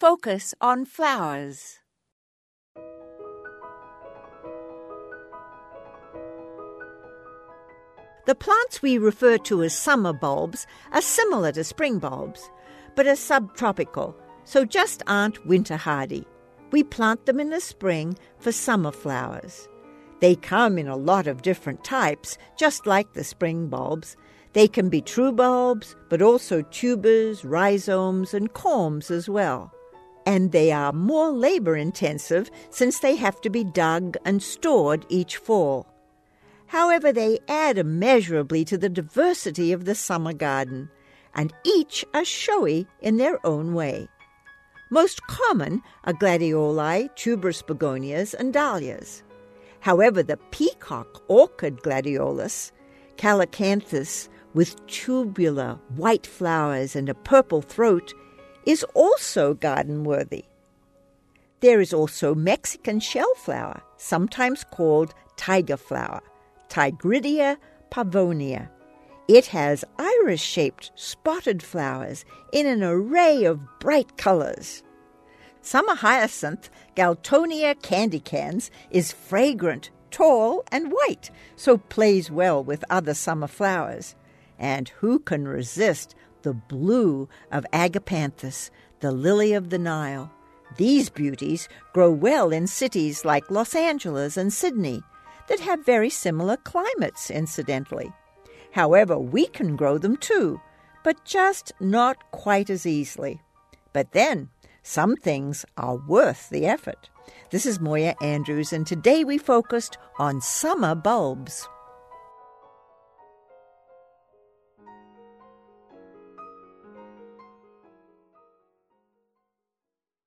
Focus on flowers. The plants we refer to as summer bulbs are similar to spring bulbs, but are subtropical, so just aren't winter hardy. We plant them in the spring for summer flowers. They come in a lot of different types, just like the spring bulbs. They can be true bulbs, but also tubers, rhizomes, and corms as well. And they are more labor intensive since they have to be dug and stored each fall. However, they add immeasurably to the diversity of the summer garden, and each are showy in their own way. Most common are gladioli, tuberous begonias, and dahlias. However, the peacock orchid gladiolus, callianthus, with tubular white flowers and a purple throat, is also garden worthy. There is also Mexican shellflower, sometimes called tiger flower, Tigridia pavonia. It has iris shaped spotted flowers in an array of bright colors. Summer hyacinth, Galtonia candicans, is fragrant, tall, and white, so plays well with other summer flowers. And who can resist the blue of agapanthus, the lily of the Nile? These beauties grow well in cities like Los Angeles and Sydney that have very similar climates, incidentally. However, we can grow them too, but just not quite as easily. But then, some things are worth the effort. This is Moya Andrews, and today we focused on summer bulbs.